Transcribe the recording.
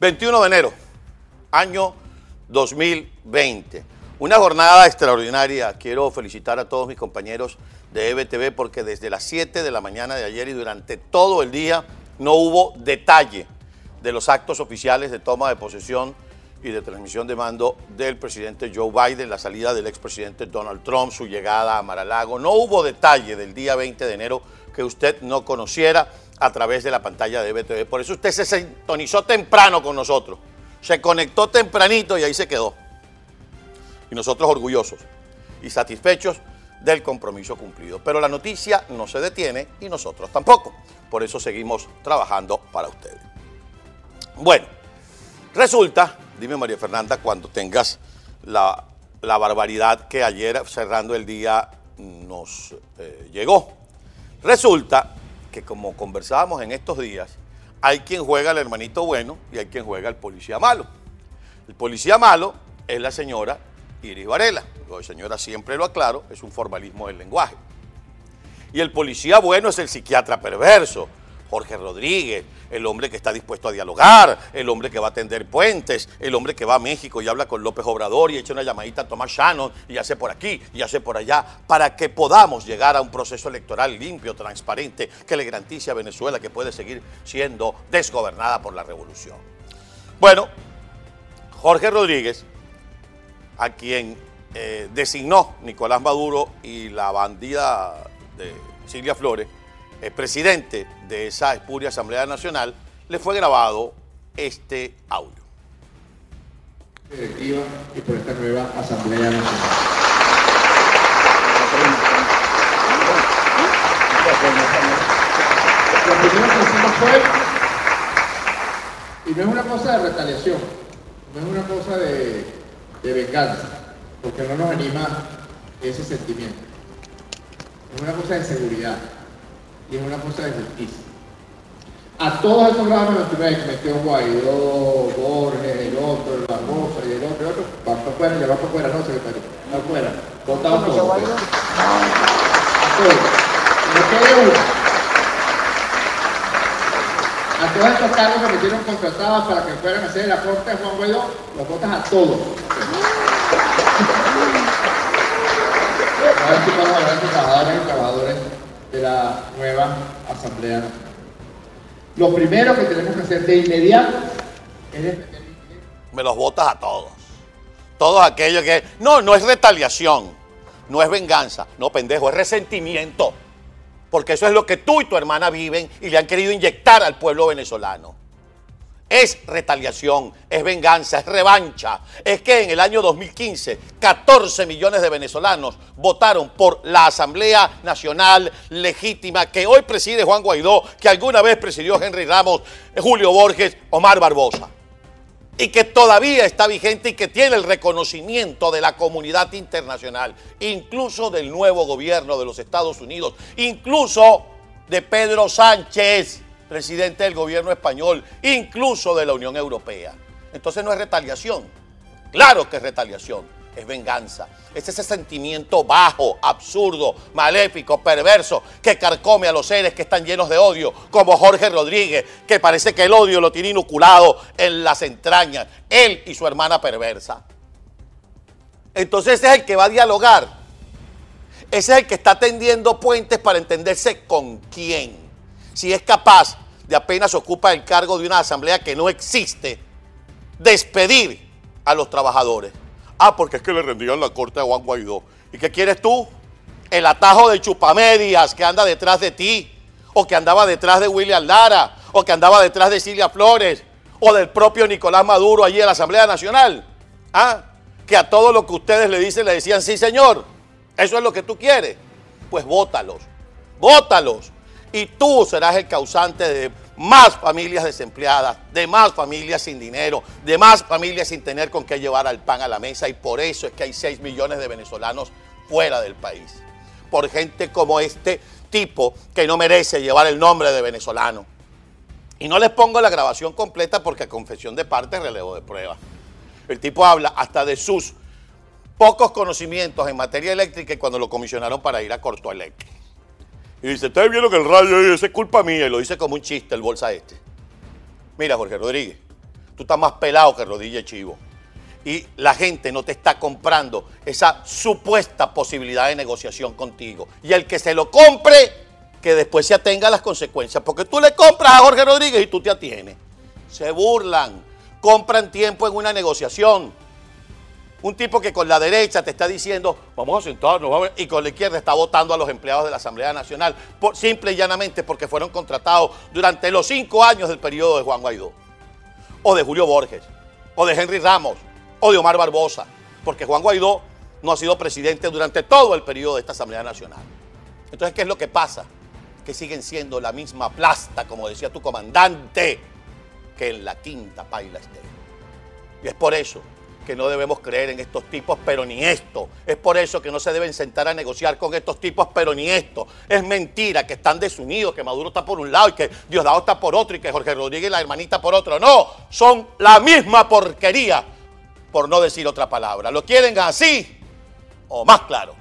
21 de enero, año 2020. Una jornada extraordinaria. Quiero felicitar a todos mis compañeros de EBTV porque desde las 7 de la mañana de ayer y durante todo el día no hubo detalle de los actos oficiales de toma de posesión y de transmisión de mando del presidente Joe Biden, la salida del expresidente Donald Trump, su llegada a Maralago. No hubo detalle del día 20 de enero que usted no conociera a través de la pantalla de BTV. Por eso usted se sintonizó temprano con nosotros, se conectó tempranito y ahí se quedó. Y nosotros orgullosos y satisfechos del compromiso cumplido. Pero la noticia no se detiene y nosotros tampoco. Por eso seguimos trabajando para ustedes. Bueno, resulta Dime, María Fernanda, cuando tengas la, barbaridad que ayer, cerrando el día, nos eh, llegó. Resulta que como conversábamos en estos días, hay quien juega al hermanito bueno y hay quien juega al policía malo. El policía malo es la señora Iris Varela. La señora siempre lo aclaro, es un formalismo del lenguaje. Y el policía bueno es el psiquiatra perverso, Jorge Rodríguez, el hombre que está dispuesto a dialogar, el hombre que va a tender puentes, el hombre que va a México y habla con López Obrador y echa una llamadita a Tomás Shannon y hace por aquí y hace por allá, para que podamos llegar a un proceso electoral limpio, transparente, que le garantice a Venezuela que puede seguir siendo desgobernada por la revolución. Bueno, Jorge Rodríguez, a quien eh, designó Nicolás Maduro y la bandida de Silvia Flores, el presidente de esa espuria Asamblea Nacional, le fue grabado este audio. Directiva y por esta nueva Asamblea Nacional. Que hicimos fue, y no es una cosa de retaliación, no es una cosa de, de venganza, porque no nos anima ese sentimiento, es una cosa de seguridad y es una cosa de justicia. A todos esos grados que metió Guaidó, Borges, el otro, el Barbosa y el otro, el otro, para afuera, llevar para afuera, no, secretario, para afuera, votado todos. A todos. No quede uno. A todos estos cargos que metieron contratados para que fueran a hacer el aporte a Juan Guaidó, los votas a todos. A ver si vamos a hablar de trabajadores y trabajadores de la nueva Asamblea. Lo primero que tenemos que hacer de inmediato es Me los votas a todos. Todos aquellos que... No, no es retaliación, no es venganza, no pendejo, es resentimiento. Porque eso es lo que tú y tu hermana viven y le han querido inyectar al pueblo venezolano es retaliación, es venganza, es revancha. Es que en el año 2015 14 millones de venezolanos votaron por la Asamblea Nacional Legítima que hoy preside Juan Guaidó, que alguna vez presidió Henry Ramos, Julio Borges, Omar Barbosa. Y que todavía está vigente y que tiene el reconocimiento de la comunidad internacional, incluso del nuevo gobierno de los Estados Unidos, incluso de Pedro Sánchez presidente del gobierno español, incluso de la Unión Europea. Entonces no es retaliación. Claro que es retaliación, es venganza. Es ese sentimiento bajo, absurdo, maléfico, perverso, que carcome a los seres que están llenos de odio, como Jorge Rodríguez, que parece que el odio lo tiene inoculado en las entrañas, él y su hermana perversa. Entonces ese es el que va a dialogar. Ese es el que está tendiendo puentes para entenderse con quién si es capaz de apenas ocupa el cargo de una asamblea que no existe, despedir a los trabajadores. Ah, porque es que le rendían la corte a Juan Guaidó. ¿Y qué quieres tú? El atajo de chupamedias que anda detrás de ti, o que andaba detrás de William Lara, o que andaba detrás de Silvia Flores, o del propio Nicolás Maduro allí en la Asamblea Nacional. Ah, que a todo lo que ustedes le dicen le decían, sí señor, eso es lo que tú quieres. Pues bótalos, bótalos y tú serás el causante de más familias desempleadas, de más familias sin dinero, de más familias sin tener con qué llevar el pan a la mesa y por eso es que hay 6 millones de venezolanos fuera del país. Por gente como este tipo que no merece llevar el nombre de venezolano. Y no les pongo la grabación completa porque confesión de parte relevo de prueba. El tipo habla hasta de sus pocos conocimientos en materia eléctrica y cuando lo comisionaron para ir a Corto Eléctrico. Y dice, ¿ustedes vieron que el radio ese es culpa mía? Y lo dice como un chiste el bolsa este. Mira, Jorge Rodríguez, tú estás más pelado que rodilla chivo. Y la gente no te está comprando esa supuesta posibilidad de negociación contigo. Y el que se lo compre, que después se atenga a las consecuencias. Porque tú le compras a Jorge Rodríguez y tú te atienes. Se burlan, compran tiempo en una negociación. Un tipo que con la derecha te está diciendo, vamos a sentarnos, vamos a-", y con la izquierda está votando a los empleados de la Asamblea Nacional, simple y llanamente porque fueron contratados durante los cinco años del periodo de Juan Guaidó, o de Julio Borges, o de Henry Ramos, o de Omar Barbosa, porque Juan Guaidó no ha sido presidente durante todo el periodo de esta Asamblea Nacional. Entonces, ¿qué es lo que pasa? Que siguen siendo la misma plasta, como decía tu comandante, que en la quinta paila esté. Y es por eso que no debemos creer en estos tipos, pero ni esto. Es por eso que no se deben sentar a negociar con estos tipos, pero ni esto. Es mentira que están desunidos, que Maduro está por un lado y que Diosdado está por otro y que Jorge Rodríguez y la hermanita por otro. No, son la misma porquería, por no decir otra palabra. ¿Lo quieren así o más claro?